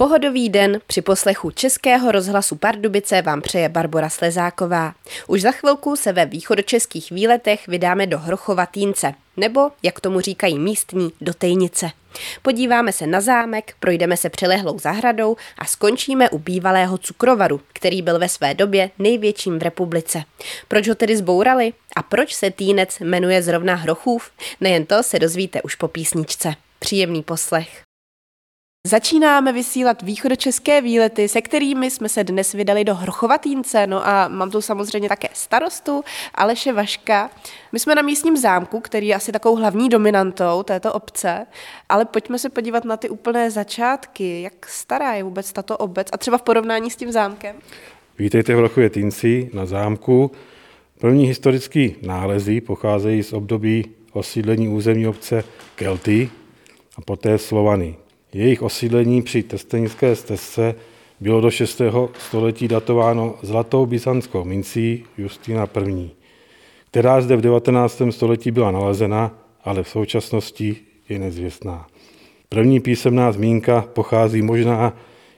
Pohodový den při poslechu Českého rozhlasu Pardubice vám přeje Barbara Slezáková. Už za chvilku se ve východočeských výletech vydáme do Hrochova Týnce, nebo, jak tomu říkají místní, do Tejnice. Podíváme se na zámek, projdeme se přilehlou zahradou a skončíme u bývalého cukrovaru, který byl ve své době největším v republice. Proč ho tedy zbourali a proč se Týnec jmenuje zrovna Hrochův? Nejen to se dozvíte už po písničce. Příjemný poslech. Začínáme vysílat východočeské výlety, se kterými jsme se dnes vydali do Hrochovatýnce, no a mám tu samozřejmě také starostu Aleše Vaška. My jsme na místním zámku, který je asi takovou hlavní dominantou této obce, ale pojďme se podívat na ty úplné začátky. Jak stará je vůbec tato obec a třeba v porovnání s tím zámkem? Vítejte v Hrochově Týnci na zámku. První historické nálezy pocházejí z období osídlení území obce Kelty a poté Slovany. Jejich osídlení při testenické stezce bylo do 6. století datováno zlatou byzantskou mincí Justina I., která zde v 19. století byla nalezena, ale v současnosti je nezvěstná. První písemná zmínka pochází možná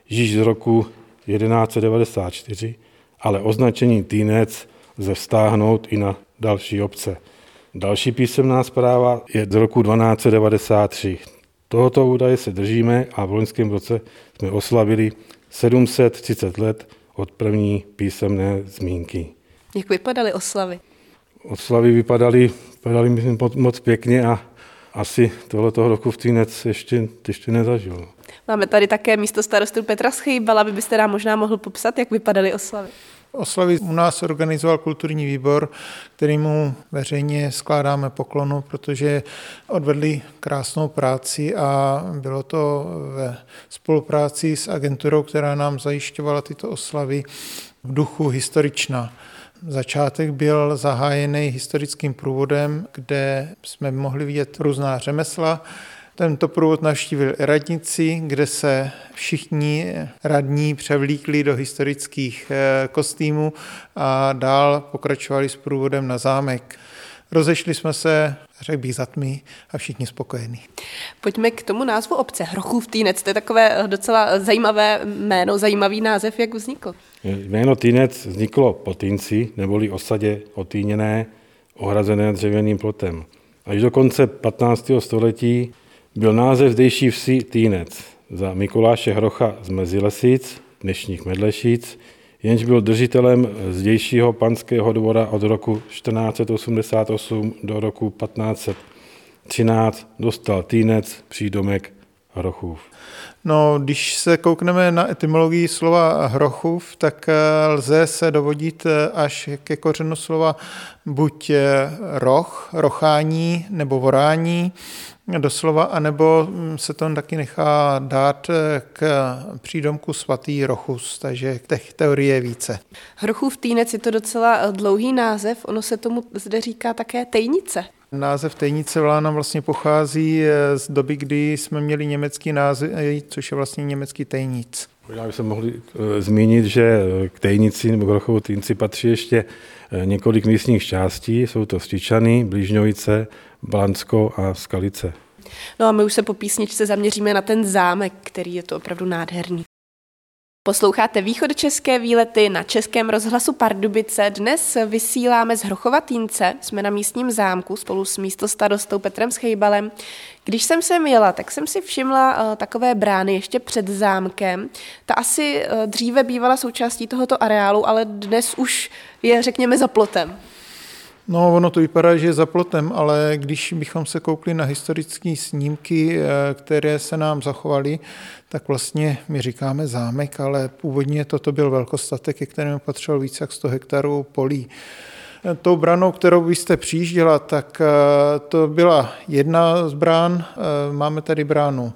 již z roku 1194, ale označení Týnec lze vztáhnout i na další obce. Další písemná zpráva je z roku 1293. Tohoto údaje se držíme a v loňském roce jsme oslavili 730 let od první písemné zmínky. Jak vypadaly oslavy? Oslavy vypadaly, vypadaly myslím, moc pěkně a asi tohoto roku v Týnec ještě, ještě nezažil. Máme tady také místo starostu Petra Schejbala, byste nám možná mohl popsat, jak vypadaly oslavy. Oslavy u nás organizoval kulturní výbor, kterýmu veřejně skládáme poklonu, protože odvedli krásnou práci a bylo to ve spolupráci s agenturou, která nám zajišťovala tyto oslavy v duchu historična. Začátek byl zahájený historickým průvodem, kde jsme mohli vidět různá řemesla, tento průvod navštívil radnici, kde se všichni radní převlíkli do historických eh, kostýmů a dál pokračovali s průvodem na zámek. Rozešli jsme se, řekl bych, za tmy a všichni spokojení. Pojďme k tomu názvu obce. Hrochův Týnec, to je takové docela zajímavé jméno, zajímavý název, jak vznikl. Jméno Týnec vzniklo po Týnci, neboli osadě otýněné, ohrazené dřevěným plotem. Až do konce 15. století byl název zdejší vsi Týnec za Mikuláše Hrocha z Mezilesic, dnešních Medlešíc, jenž byl držitelem zdejšího panského dvora od roku 1488 do roku 1513, dostal Týnec, přídomek Hrochův. No, když se koukneme na etymologii slova hrochův, tak eh, lze se dovodit eh, až ke kořenu slova buď eh, roch, rochání nebo vorání, doslova, anebo mm, se to taky nechá dát k přídomku svatý Rochus, takže těch teorie je více. Hrochův týnec je to docela dlouhý název, ono se tomu zde říká také tejnice. Název Tejnice Vlána vlastně pochází eh, z doby, kdy jsme měli německý název, což je vlastně německý Tejnic. Já bych se mohli zmínit, že k Tejnici nebo k Rochovu Týnci patří ještě několik místních částí. Jsou to Stičany, Blížňovice, Blansko a Skalice. No a my už se po písničce zaměříme na ten zámek, který je to opravdu nádherný. Posloucháte východočeské výlety na Českém rozhlasu Pardubice. Dnes vysíláme z Hrochovatýnce, jsme na místním zámku spolu s místostarostou Petrem Schejbalem. Když jsem sem jela, tak jsem si všimla uh, takové brány ještě před zámkem. Ta asi uh, dříve bývala součástí tohoto areálu, ale dnes už je, řekněme, za plotem. No, ono to vypadá, že je za plotem, ale když bychom se koukli na historické snímky, eh, které se nám zachovaly, tak vlastně my říkáme zámek, ale původně toto byl velkostatek, ke kterému patřilo více jak 100 hektarů polí. Eh, tou branou, kterou vy jste přijížděla, tak eh, to byla jedna z brán. Máme tady bránu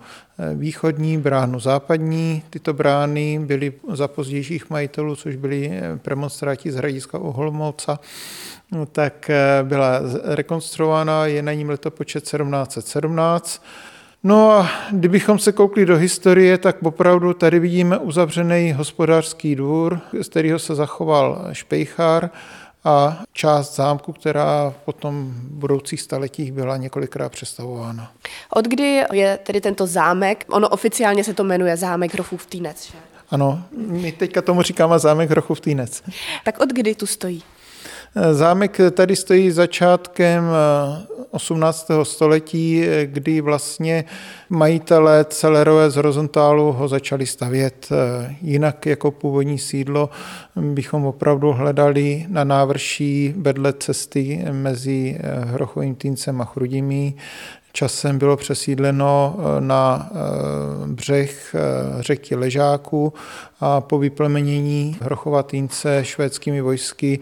východní, bránu západní. Tyto brány byly za pozdějších majitelů, což byli premonstráti z Hradiska Olomouca no, tak eh, byla rekonstruována, je na ním letopočet 1717. No a kdybychom se koukli do historie, tak opravdu tady vidíme uzavřený hospodářský dvůr, z kterého se zachoval špejchár a část zámku, která potom v budoucích staletích byla několikrát přestavována. Od kdy je tedy tento zámek? Ono oficiálně se to jmenuje zámek Hrochův Týnec, že? Ano, my teďka tomu říkáme zámek Hrochův Týnec. Tak od kdy tu stojí? Zámek tady stojí začátkem 18. Eh, století, kdy vlastně majitelé Celerové z Rozentálu ho začali stavět. Eh, jinak jako původní sídlo bychom opravdu hledali na návrší vedle cesty mezi eh, Hrochovým Týncem a Chrudimí. Časem bylo přesídleno na břeh řeky Ležáku a po vyplemenění Hrochova Týnce švédskými vojsky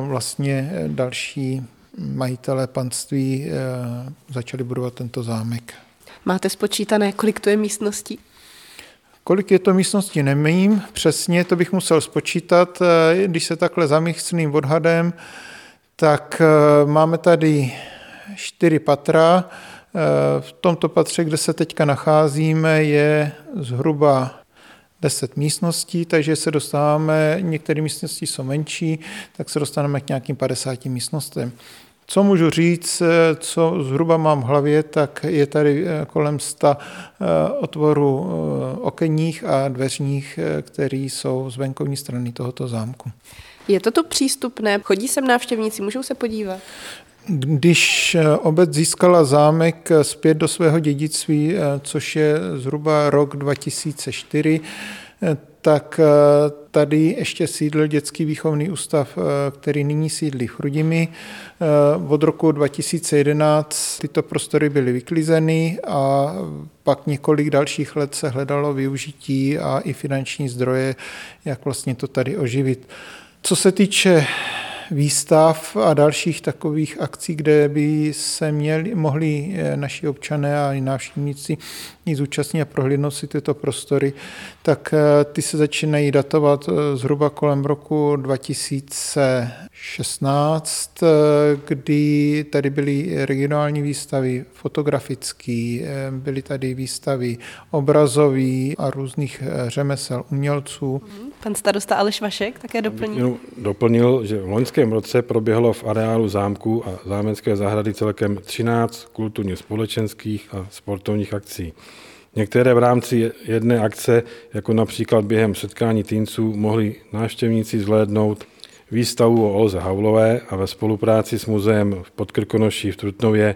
vlastně další majitelé panství začali budovat tento zámek. Máte spočítané, kolik to je místností? Kolik je to místností, nemím. Přesně to bych musel spočítat. Když se takhle zamyslným odhadem, tak máme tady čtyři patra. V tomto patře, kde se teďka nacházíme, je zhruba 10 místností, takže se dostáváme, některé místnosti jsou menší, tak se dostaneme k nějakým 50 místnostem. Co můžu říct, co zhruba mám v hlavě, tak je tady eh, kolem 100 eh, otvorů eh, okenních a dveřních, které jsou z venkovní strany tohoto zámku. Je to tu přístupné? Chodí sem návštěvníci, můžou se podívat? Když obec získala zámek zpět do svého dědictví, což je zhruba rok 2004, tak tady ještě sídlil dětský výchovný ústav, který nyní sídlí v Chrudimi. Od roku 2011 tyto prostory byly vyklizeny a pak několik dalších let se hledalo využití a i finanční zdroje, jak vlastně to tady oživit. Co se týče výstav a dalších takových akcí, kde by se měli, mohli eh, naši občané a i návštěvníci zúčastnit a prohlídnout si tyto prostory, tak eh, ty se začínají datovat eh, zhruba kolem roku 2016, kdy tady byly regionální výstavy fotografické, byly tady výstavy obrazové a různých řemesel umělců. Pan starosta Aleš Vašek také doplnil? Doplnil, že v loňském roce proběhlo v areálu zámku a zámecké zahrady celkem 13 kulturně společenských a sportovních akcí. Některé v rámci jedné akce, jako například během setkání týnců, mohli návštěvníci zhlédnout výstavu o Olze Haulové a ve spolupráci s muzeem v Podkrkonoší v Trutnově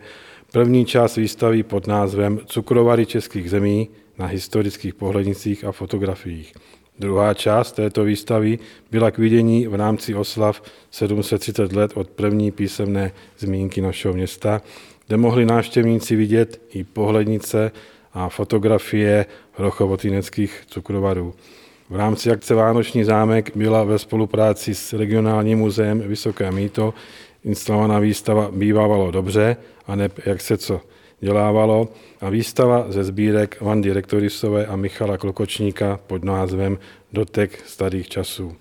první část výstavy pod názvem Cukrovary českých zemí na historických pohlednicích a fotografiích. Druhá část této výstavy byla k vidění v rámci oslav 730 let od první písemné zmínky našeho města, kde mohli návštěvníci vidět i pohlednice a fotografie hrochovotineckých cukrovarů. V rámci akce Vánoční zámek byla ve spolupráci s regionálním muzeem Vysoké míto instalovaná výstava Bývávalo dobře a ne jak se co dělávalo a výstava ze sbírek Vandy Rektorisové a Michala Klokočníka pod názvem Dotek starých časů.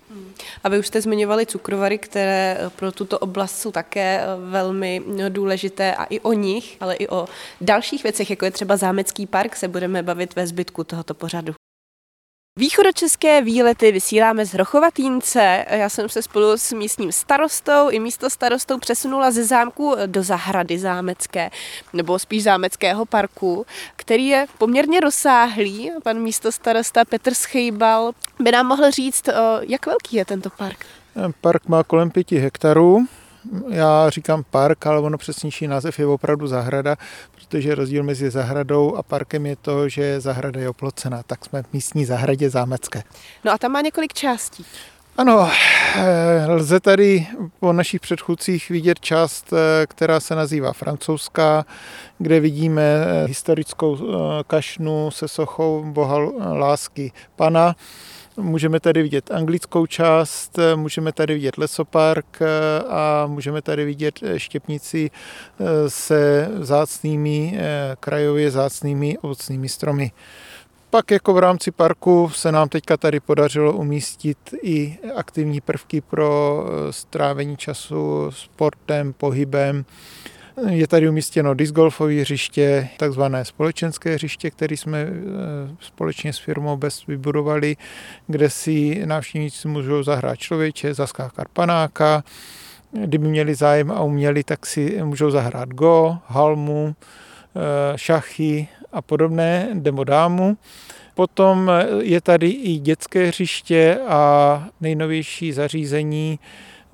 A vy už jste zmiňovali cukrovary, které pro tuto oblast jsou také velmi důležité a i o nich, ale i o dalších věcech, jako je třeba Zámecký park, se budeme bavit ve zbytku tohoto pořadu. Východočeské výlety vysíláme z Hrochovatínce. Já jsem se spolu s místním starostou i místo starostou přesunula ze zámku do zahrady zámecké, nebo spíš zámeckého parku, který je poměrně rozsáhlý. Pan místo starosta Petr Schejbal by nám mohl říct, jak velký je tento park. Park má kolem pěti hektarů. Já říkám park, ale ono přesnější název je opravdu zahrada, protože rozdíl mezi zahradou a parkem je to, že zahrada je oplocená, tak jsme v místní zahradě zámecké. No a tam má několik částí. Ano, eh, lze tady po našich předchůdcích vidět část, eh, která se nazývá francouzská, kde vidíme eh, historickou kašnu se sochou boha lásky pana. Můžeme tady vidět anglickou část, můžeme tady vidět lesopark a můžeme tady vidět štěpnici se zácnými, krajově zácnými ovocnými stromy. Pak jako v rámci parku se nám teďka tady podařilo umístit i aktivní prvky pro strávení času sportem, pohybem, Je tady umístěno discgolfové hřiště, takzvané společenské hřiště, které jsme eh, společně s firmou BES vybudovali, kde si návštěvníci můžou zahrát člověče, zaskákat panáka, kdyby měli zájem a uměli, tak si můžou zahrát go, halmu, eh, šachy a podobné, demodámu. Potom je tady i dětské hřiště a nejnovější zařízení,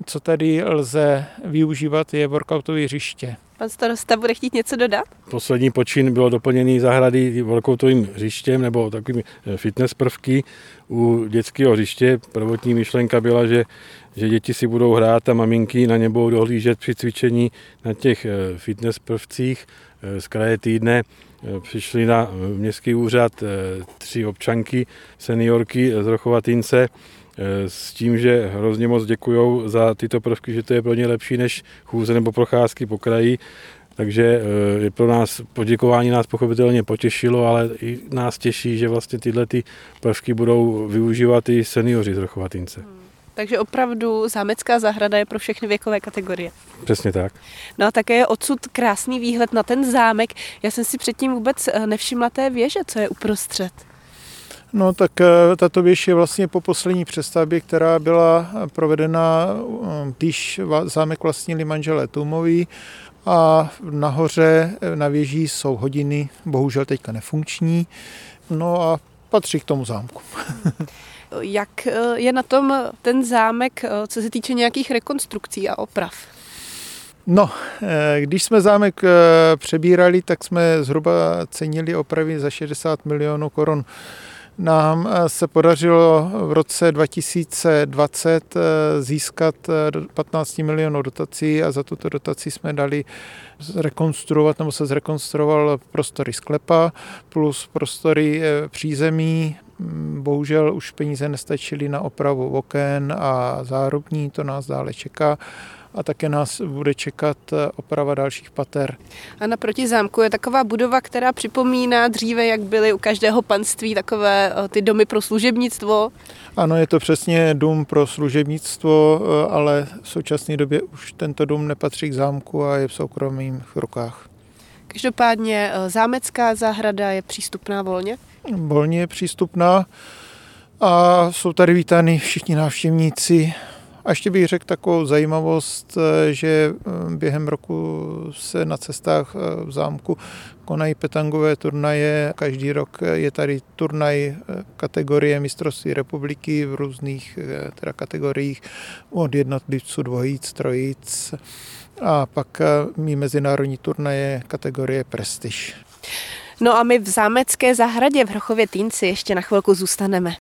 co tady lze využívat, je workoutové hřiště. Pan starosta bude chtít něco dodat? Poslední počin bylo doplněný zahrady workoutovým hřištěm nebo takovými eh, fitness prvky. U dětského hřiště prvotní myšlenka byla, že, že děti si budou hrát a maminky na ně budou dohlížet při cvičení na těch eh, fitness prvcích eh, z kraje týdne přišli na městský úřad tři občanky, seniorky z Rochovatínce, s tím, že hrozně moc děkují za tyto prvky, že to je pro ně lepší než chůze nebo procházky po kraji. Takže eh, je pro nás poděkování nás pochopitelně potěšilo, ale i nás těší, že vlastně tyhle ty prvky budou využívat i seniori z Rochovatince. Hmm. Takže opravdu zámecká zahrada je pro všechny věkové kategorie. Přesně tak. No a také je odsud krásný výhled na ten zámek. Já jsem si předtím vůbec eh, nevšimla té věže, co je uprostřed. No tak eh, tato věž je vlastně po poslední přestavbě, která byla provedena, eh, když zámek vlastnili manželé Tumoví a nahoře eh, na věží jsou hodiny, bohužel teďka nefunkční, no a patří k tomu zámku. Jak je na tom ten zámek, co se týče nějakých rekonstrukcí a oprav? No, když jsme zámek přebírali, tak jsme zhruba cenili opravy za 60 milionů korun nám eh, se podařilo v roce 2020 eh, získat 15 eh, milionů dotací a za tuto dotaci jsme dali zrekonstruovat nebo se zrekonstruoval prostory sklepa plus prostory přízemí. Mm, bohužel už peníze nestačily na opravu oken a zárubní, to nás dále čeká a také nás bude čekat eh, oprava dalších pater. A naproti zámku je taková budova, která připomíná dříve, jak byly u každého panství takové eh, ty domy pro služebnictvo. Ano, je to přesně dům pro služebnictvo, eh, ale v současné době už tento dům nepatří k zámku a je v soukromých rukách. Každopádně zámecká zahrada je přístupná volně? Volně je přístupná a jsou tady vítány všichni návštěvníci a ještě bych řekl takovou zajímavost, eh, že eh, během roku se na cestách eh, v zámku konají petangové turnaje. Každý rok je tady turnaj kategorie mistrovství republiky v různých teda kategoriích od jednotlivců, dvojic, trojic a pak mý mezinárodní turnaje kategorie prestiž. No a my v zámecké zahradě v Hrochově Týnci ještě na chvilku zůstaneme.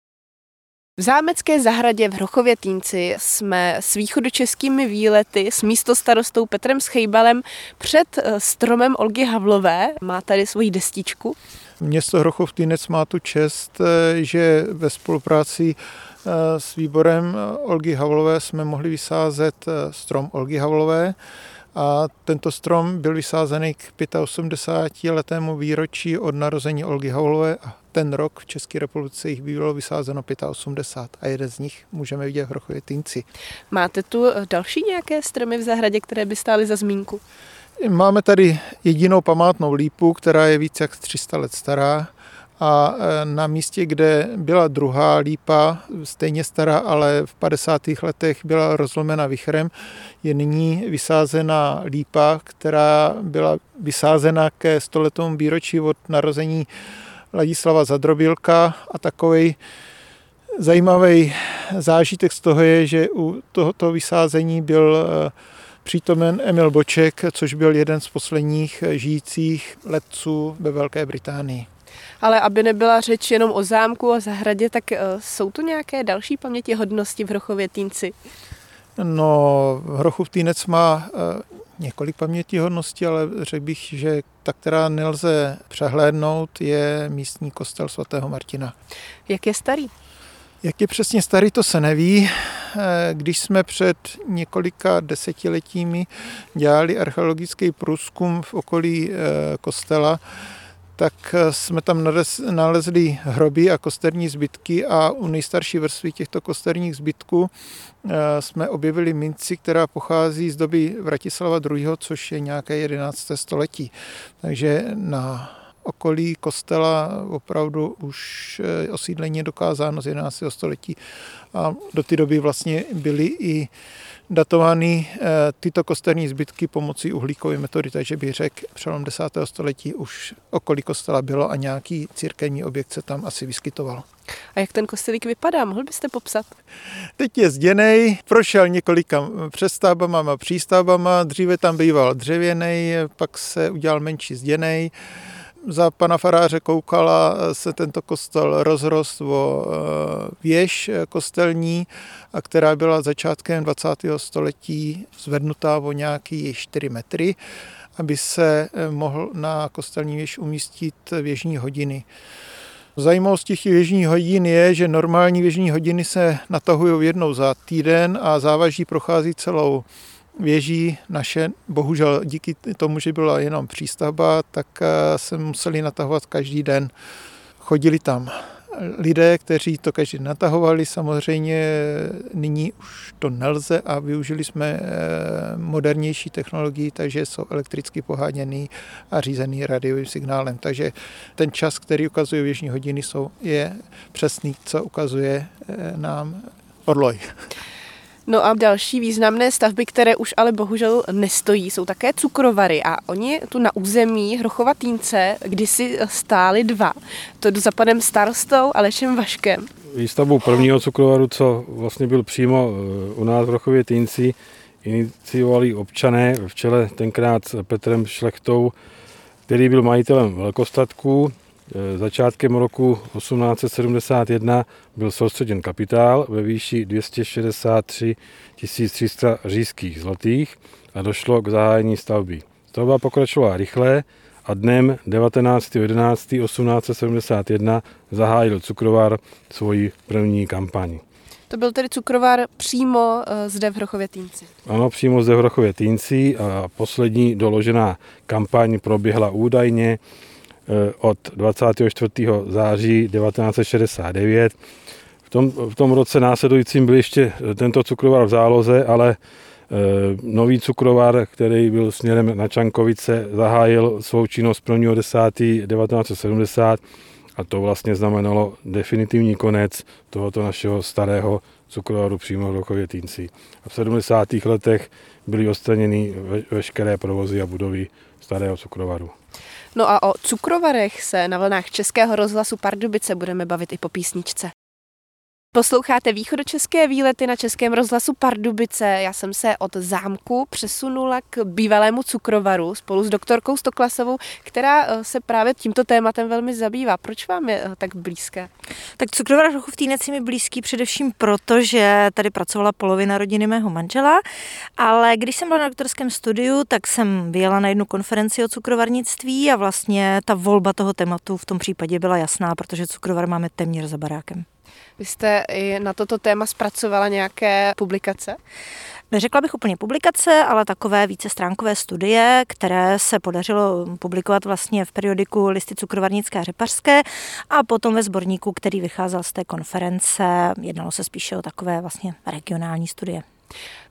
V zámecké zahradě v Hrochově Týnci jsme s východočeskými výlety s místostarostou Petrem Schejbalem před eh, stromem Olgy Havlové. Má tady svoji destičku. Město Hrochov Týnec má tu čest, eh, že ve spolupráci eh, s výborem Olgy Havlové jsme mohli vysázet strom Olgy Havlové. A tento strom byl vysázený k 85. letému výročí od narození Olgy Havlové a ten rok v České republice jich bylo vysázeno 85 a jeden z nich můžeme vidět v Hrochově Týnci. Máte tu eh, další nějaké stromy v zahradě, které by stály za zmínku? Máme tady jedinou památnou lípu, která je více jak 300 let stará a e, na místě, kde byla druhá lípa, stejně stará, ale v 50. letech byla rozlomena vichrem, je nyní vysázena lípa, která byla vysázena ke stoletomu výročí od narození Ladislava Zadrobilka a takový zajímavý zážitek z toho je, že u tohoto vysázení byl e, přítomen Emil Boček, což byl jeden z posledních žijících letců ve Velké Británii. Ale aby nebyla řeč jenom o zámku a zahradě, tak uh, jsou tu nějaké další pamětihodnosti v Hrochově Týnci? No, Hrochův Týnec má uh, několik pamětihodností, ale řekl bych, že ta, která nelze přehlédnout, je místní kostel svatého Martina. Jak je starý? Jak je přesně starý, to se neví. Eh, když jsme před několika desetiletími dělali archeologický průzkum v okolí kostela, tak jsme tam nalezli hroby a kosterní zbytky a u nejstarší vrstvy těchto kosterních zbytků jsme objevili minci, která pochází z doby Vratislava II., což je nějaké 11. století. Takže na okolí kostela opravdu už eh, osídlení je dokázáno z 11. století a do té doby vlastně byly i datovány eh, tyto kosterní zbytky pomocí uhlíkové metody, takže bych řekl, přelom 10. století už okolí kostela bylo a nějaký církevní objekt se tam asi vyskytoval. A jak ten kostelík vypadá? Mohl byste popsat? Teď je zděnej, prošel několika přestavbama a přístavbama, dříve tam býval dřevěný, pak se udělal menší zděnej, za pana faráře Koukala se tento kostel rozrost o eh, věž kostelní, a která byla začátkem 20. století zvednutá o nějaký 4 metry, aby se eh, mohl na kostelní věž umístit věžní hodiny. Zajímavost těch věžních hodin je, že normální věžní hodiny se natahují jednou za týden a závaží prochází celou věží naše, bohužel díky tomu, že byla jenom přístavba, tak eh, se museli natahovat každý den. Chodili tam lidé, kteří to každý natahovali, samozřejmě nyní už to nelze a využili jsme eh, modernější technologii, takže jsou elektricky poháněný a řízený radiovým signálem. Takže ten čas, který ukazuje věžní hodiny, jsou, je přesný, co ukazuje eh, nám orloj. No a další významné stavby, které už ale bohužel nestojí, jsou také cukrovary a oni tu na území Hrochova Týnce kdysi stáli dva. To za panem starostou Alešem Vaškem. Výstavbu prvního cukrovaru, co vlastně byl přímo eh, u nás v Hrochově Týnci, iniciovali občané v čele tenkrát s Petrem Šlechtou, který byl majitelem velkostatku Eh, začátkem roku 1871 byl soustředěn kapitál ve výši 263 300 říjských zlotých a došlo k zahájení stavby. Stavba pokračovala rychle a dnem 19.11.1871 zahájil cukrovar svoji první kampaň. To byl tedy cukrovar přímo eh, zde v Hrochově Týnci. Ano, přímo zde v Hrochově Týnci a poslední doložená kampaň proběhla údajně Eh, od 24. září 1969. V tom, v tom roce následujícím byl ještě tento cukrovar v záloze, ale eh, nový cukrovar, který byl směrem na Čankovice, zahájil svou činnost 1. 10. 1970 a to vlastně znamenalo definitivní konec tohoto našeho starého cukrovaru přímo v Rokově Týnci. A v 70. letech byly odstraněny veškeré provozy a budovy starého cukrovaru. No a o cukrovarech se na vlnách Českého rozhlasu Pardubice budeme bavit i po písničce. Posloucháte východočeské výlety na Českém rozhlasu Pardubice. Já jsem se od zámku přesunula k bývalému cukrovaru spolu s doktorkou Stoklasovou, která eh, se právě tímto tématem velmi zabývá. Proč vám je eh, tak blízké? Tak cukrovar v Týnec je mi blízký především proto, že tady pracovala polovina rodiny mého manžela, ale když jsem byla na doktorském studiu, tak jsem vyjela na jednu konferenci o cukrovarnictví a vlastně ta volba toho tématu v tom případě byla jasná, protože cukrovar máme téměř za barákem. Vy jste i na toto téma zpracovala nějaké publikace? Neřekla bych úplně publikace, ale takové vícestránkové studie, které se podařilo publikovat vlastně v periodiku Listy cukrovarnické a řepařské a potom ve sborníku, který vycházel z té konference. Jednalo se spíše o takové vlastně regionální studie.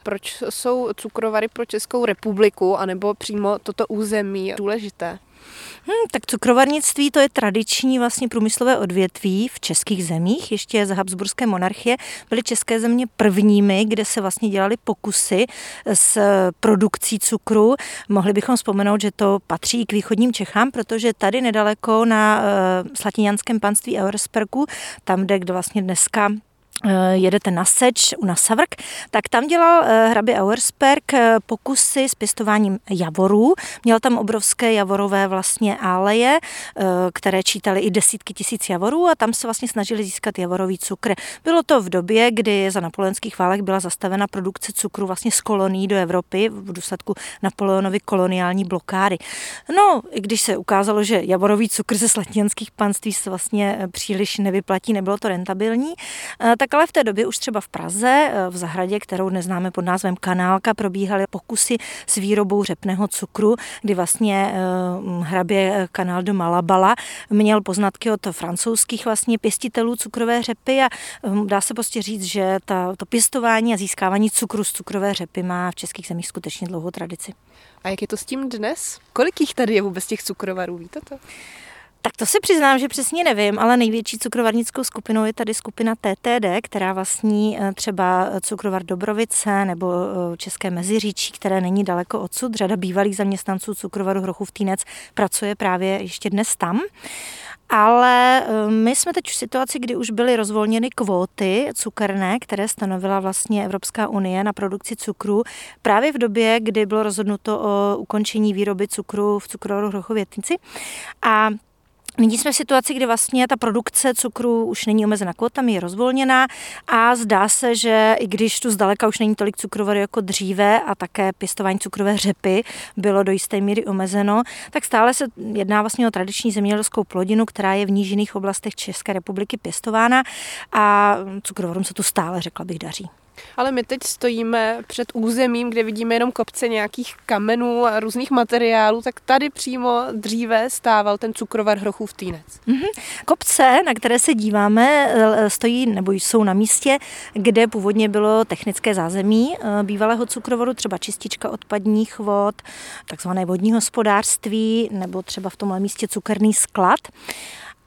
Proč jsou cukrovary pro Českou republiku anebo přímo toto území důležité? Hmm, tak cukrovarnictví to je tradiční vlastně průmyslové odvětví v českých zemích. Ještě za Habsburské monarchie byly české země prvními, kde se vlastně dělaly pokusy s produkcí cukru. Mohli bychom vzpomenout, že to patří k východním Čechám, protože tady nedaleko na uh, Slatiňanském panství Euresperku, tam, kde vlastně dneska jedete na Seč, na Savrk, tak tam dělal eh, hrabě Auersperg eh, pokusy s pěstováním javorů. Měl tam obrovské javorové vlastně áleje, které čítaly i desítky tisíc javorů a tam se vlastně snažili získat javorový cukr. Bylo to v době, kdy za napoleonských válek byla zastavena produkce cukru vlastně z kolonií do Evropy v důsledku Napoleonovy koloniální blokády. No, i když se ukázalo, že javorový cukr ze slatnianských panství se vlastně příliš nevyplatí, nebylo to rentabilní, tak Pak ale v té době už třeba v Praze, v zahradě, kterou neznáme pod názvem Kanálka, probíhaly pokusy s výrobou řepného cukru, kdy vlastně hrabě Kanál do Malabala měl poznatky od francouzských vlastně pěstitelů cukrové řepy a dá se prostě říct, že ta, to pěstování a získávání cukru z cukrové řepy má v českých zemích skutečně dlouhou tradici. A jak je to s tím dnes? Kolik jich tady je vůbec těch cukrovarů, víte to? Tak to se přiznám, že přesně nevím, ale největší cukrovarnickou skupinou je tady skupina TTD, která vlastní eh, třeba cukrovar Dobrovice nebo eh, České Meziříčí, které není daleko odsud. Řada bývalých zaměstnanců cukrovaru Hrochův Týnec pracuje právě ještě dnes tam. Ale eh, my jsme teď v situaci, kdy už byly rozvolněny kvóty cukerné, které stanovila vlastně Evropská unie na produkci cukru právě v době, kdy bylo rozhodnuto o ukončení výroby cukru v cukrovaru Hrochovětnici. A Nyní jsme v situaci, kdy vlastně ta produkce cukru už není omezena kvotami, je rozvolněná a zdá se, že i když tu zdaleka už není tolik cukrovaru jako dříve a také pěstování cukrové řepy bylo do jisté míry omezeno, tak stále se jedná vlastně o tradiční zemědělskou plodinu, která je v nížiných oblastech České republiky pěstována a cukrovarům se tu stále, řekla bych, daří. Ale my teď stojíme před územím, kde vidíme jenom kopce nějakých kamenů a různých materiálů, tak tady přímo dříve stával ten cukrovar Hrochův týnec. Mm-hmm. Kopce, na které se díváme, eh, stojí nebo jsou na místě, kde původně bylo technické zázemí eh, bývalého cukrovaru, třeba čistička odpadních vod, takzvané vodní hospodářství, nebo třeba v tomhle místě cukerný sklad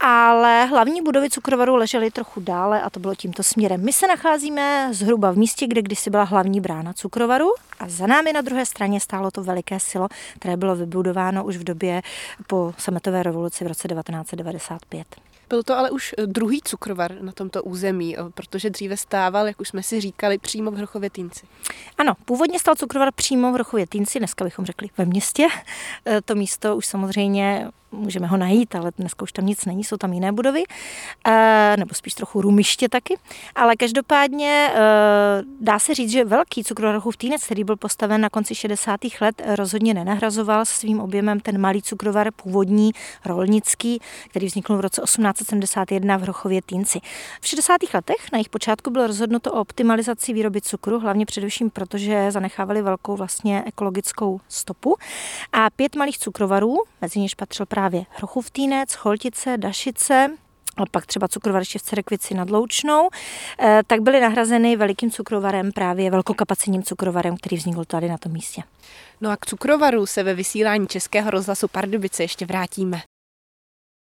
ale hlavní budovy cukrovaru ležely trochu dále a to bylo tímto směrem. My se nacházíme zhruba v místě, kde kdysi byla hlavní brána cukrovaru a za námi na druhé straně stálo to veliké silo, které bylo vybudováno už v době po sametové revoluci v roce 1995. Byl to ale už eh, druhý cukrovar na tomto území, eh, protože dříve stával, jak už jsme si říkali, přímo v Hrochově Týnci. Ano, původně stál cukrovar přímo v Hrochově Týnci, dneska bychom řekli ve městě. Eh, to místo už samozřejmě můžeme ho najít, ale dneska už tam nic není, jsou tam jiné budovy, nebo spíš trochu rumiště taky. Ale každopádně dá se říct, že velký cukrovarův týnec, který byl postaven na konci 60. let, rozhodně nenahrazoval svým objemem ten malý cukrovar původní rolnický, který vznikl v roce 1871 v Hrochově Týnci. V 60. letech na jejich počátku bylo rozhodnuto o optimalizaci výroby cukru, hlavně především proto, že zanechávali velkou vlastně ekologickou stopu. A pět malých cukrovarů, mezi něž patřil právě právě Hrochův týnec, Choltice, Dašice, a pak třeba cukrovariště v Cerekvici nad Loučnou, eh, tak byly nahrazeny velikým cukrovarem, právě velkokapacitním cukrovarem, který vznikl tady na tom místě. No a k cukrovaru se ve vysílání Českého rozhlasu Pardubice ještě vrátíme.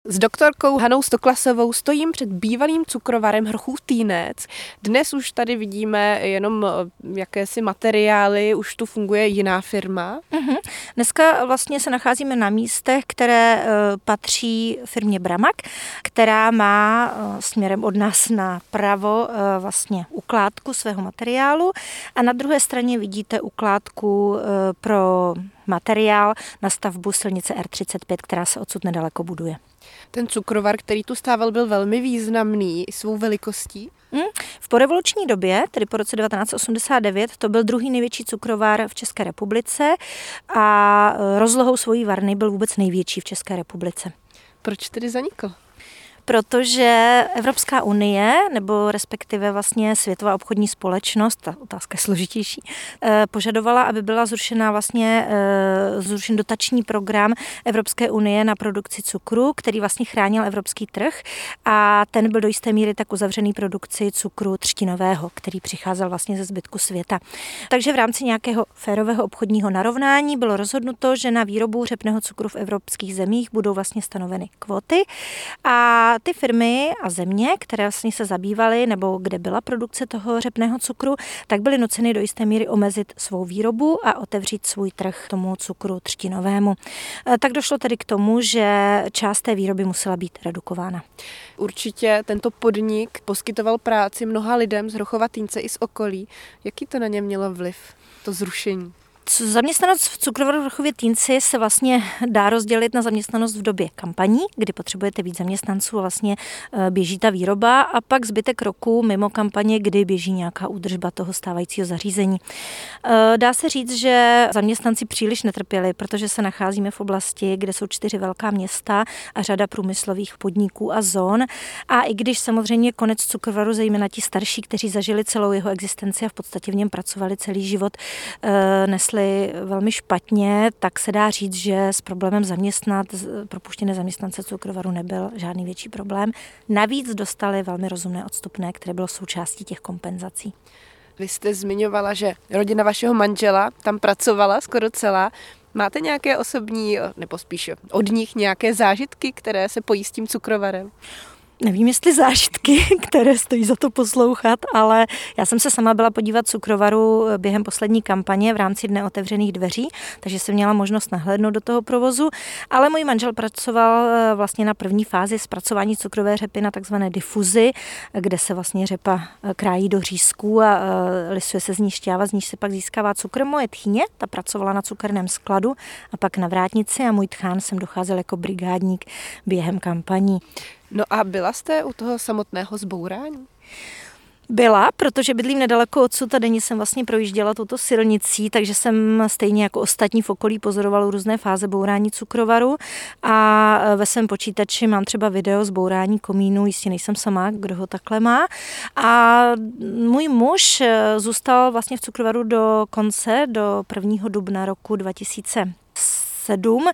S doktorkou Hanou Stoklasovou stojím před bývalým cukrovarem Hrochův Týnec. Dnes už tady vidíme jenom eh, jakési materiály, už tu funguje jiná firma. Uh-huh. Dneska vlastně se nacházíme na místech, které uh, patří firmě Bramak, která má uh, směrem od nás na pravo vlastně ukládku svého materiálu a na druhé straně vidíte ukládku pro materiál na stavbu silnice R35, která se odsud nedaleko buduje. Ten cukrovar, který tu stával, byl velmi významný svou velikostí. Hmm. V porevoluční době, tedy po roce 1989, to byl druhý největší cukrovar v České republice a rozlohou svojí varny byl vůbec největší v České republice. Proč tedy zanikl? Protože Evropská unie, nebo respektive vlastně Světová obchodní společnost, ta otázka je složitější, eh, požadovala, aby byla zrušena vlastně eh, zrušen dotační program Evropské unie na produkci cukru, který vlastně chránil evropský trh a ten byl do jisté míry tak uzavřený produkci cukru třtinového, který přicházel vlastně ze zbytku světa. Takže v rámci nějakého férového obchodního narovnání bylo rozhodnuto, že na výrobu řepného cukru v evropských zemích budou vlastně stanoveny kvóty a ty firmy a země, které vlastně se zabývaly nebo kde byla produkce toho řepného cukru, tak byly nuceny do jisté míry omezit svou výrobu a otevřít svůj trh tomu cukru třtinovému. E, tak došlo tedy k tomu, že část té výroby musela být redukována. Určitě tento podnik poskytoval práci mnoha lidem z Hrochova Týnce i z okolí. Jaký to na ně mělo vliv, to zrušení? Zaměstnanost v cukrovaru Vrchově Týnci se vlastně dá rozdělit na zaměstnanost v době kampaní, kdy potřebujete víc zaměstnanců vlastně eh, běží ta výroba a pak zbytek roku mimo kampaně, kdy běží nějaká údržba toho stávajícího zařízení. Eh, dá se říct, že zaměstnanci příliš netrpěli, protože se nacházíme v oblasti, kde jsou čtyři velká města a řada průmyslových podniků a zón. A i když samozřejmě konec cukrovaru, zejména ti starší, kteří zažili celou jeho existenci a v podstatě v něm pracovali celý život, eh, nesli velmi špatně, tak se dá říct, že s problémem zaměstnat propuštěné zaměstnance cukrovaru nebyl žádný větší problém. Navíc dostali velmi rozumné odstupné, které bylo součástí těch kompenzací. Vy jste zmiňovala, že rodina vašeho manžela tam pracovala skoro celá. Máte nějaké osobní, nebo spíš od nich nějaké zážitky, které se pojí s tím cukrovarem? Nevím, jestli zážitky, které stojí za to poslouchat, ale já jsem se sama byla podívat cukrovaru během poslední kampaně v rámci Dne otevřených dveří, takže jsem měla možnost nahlédnout do toho provozu, ale můj manžel pracoval eh, vlastně na první fázi zpracování cukrové řepy na takzvané difuzi, kde se vlastně řepa eh, krájí do řízků a eh, lisuje se z ní šťáva, z níž se pak získává cukr. Moje tchýně, ta pracovala na cukerném skladu a pak na vrátnici a můj tchán jsem docházel jako brigádník během kampaní. No a byla jste u toho samotného zbourání? Byla, protože bydlím nedaleko odsud a denně jsem vlastně projížděla touto silnicí, takže jsem stejně jako ostatní v okolí pozorovala různé fáze bourání cukrovaru a ve svém počítači mám třeba video z bourání komínu, jistě nejsem sama, kdo ho takhle má. A můj muž zůstal vlastně v cukrovaru do konce, do 1. dubna roku 2000. 2007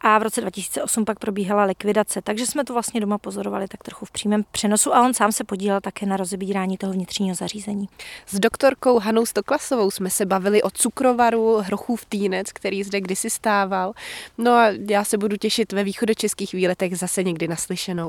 a v roce 2008 pak probíhala likvidace. Takže jsme to vlastně doma pozorovali tak trochu v přímém přenosu a on sám se podílel také na rozebírání toho vnitřního zařízení. S doktorkou Hanou Stoklasovou jsme se bavili o cukrovaru Hrochův týnec, který zde kdysi stával. No a já se budu těšit ve východočeských výletech zase někdy naslyšenou.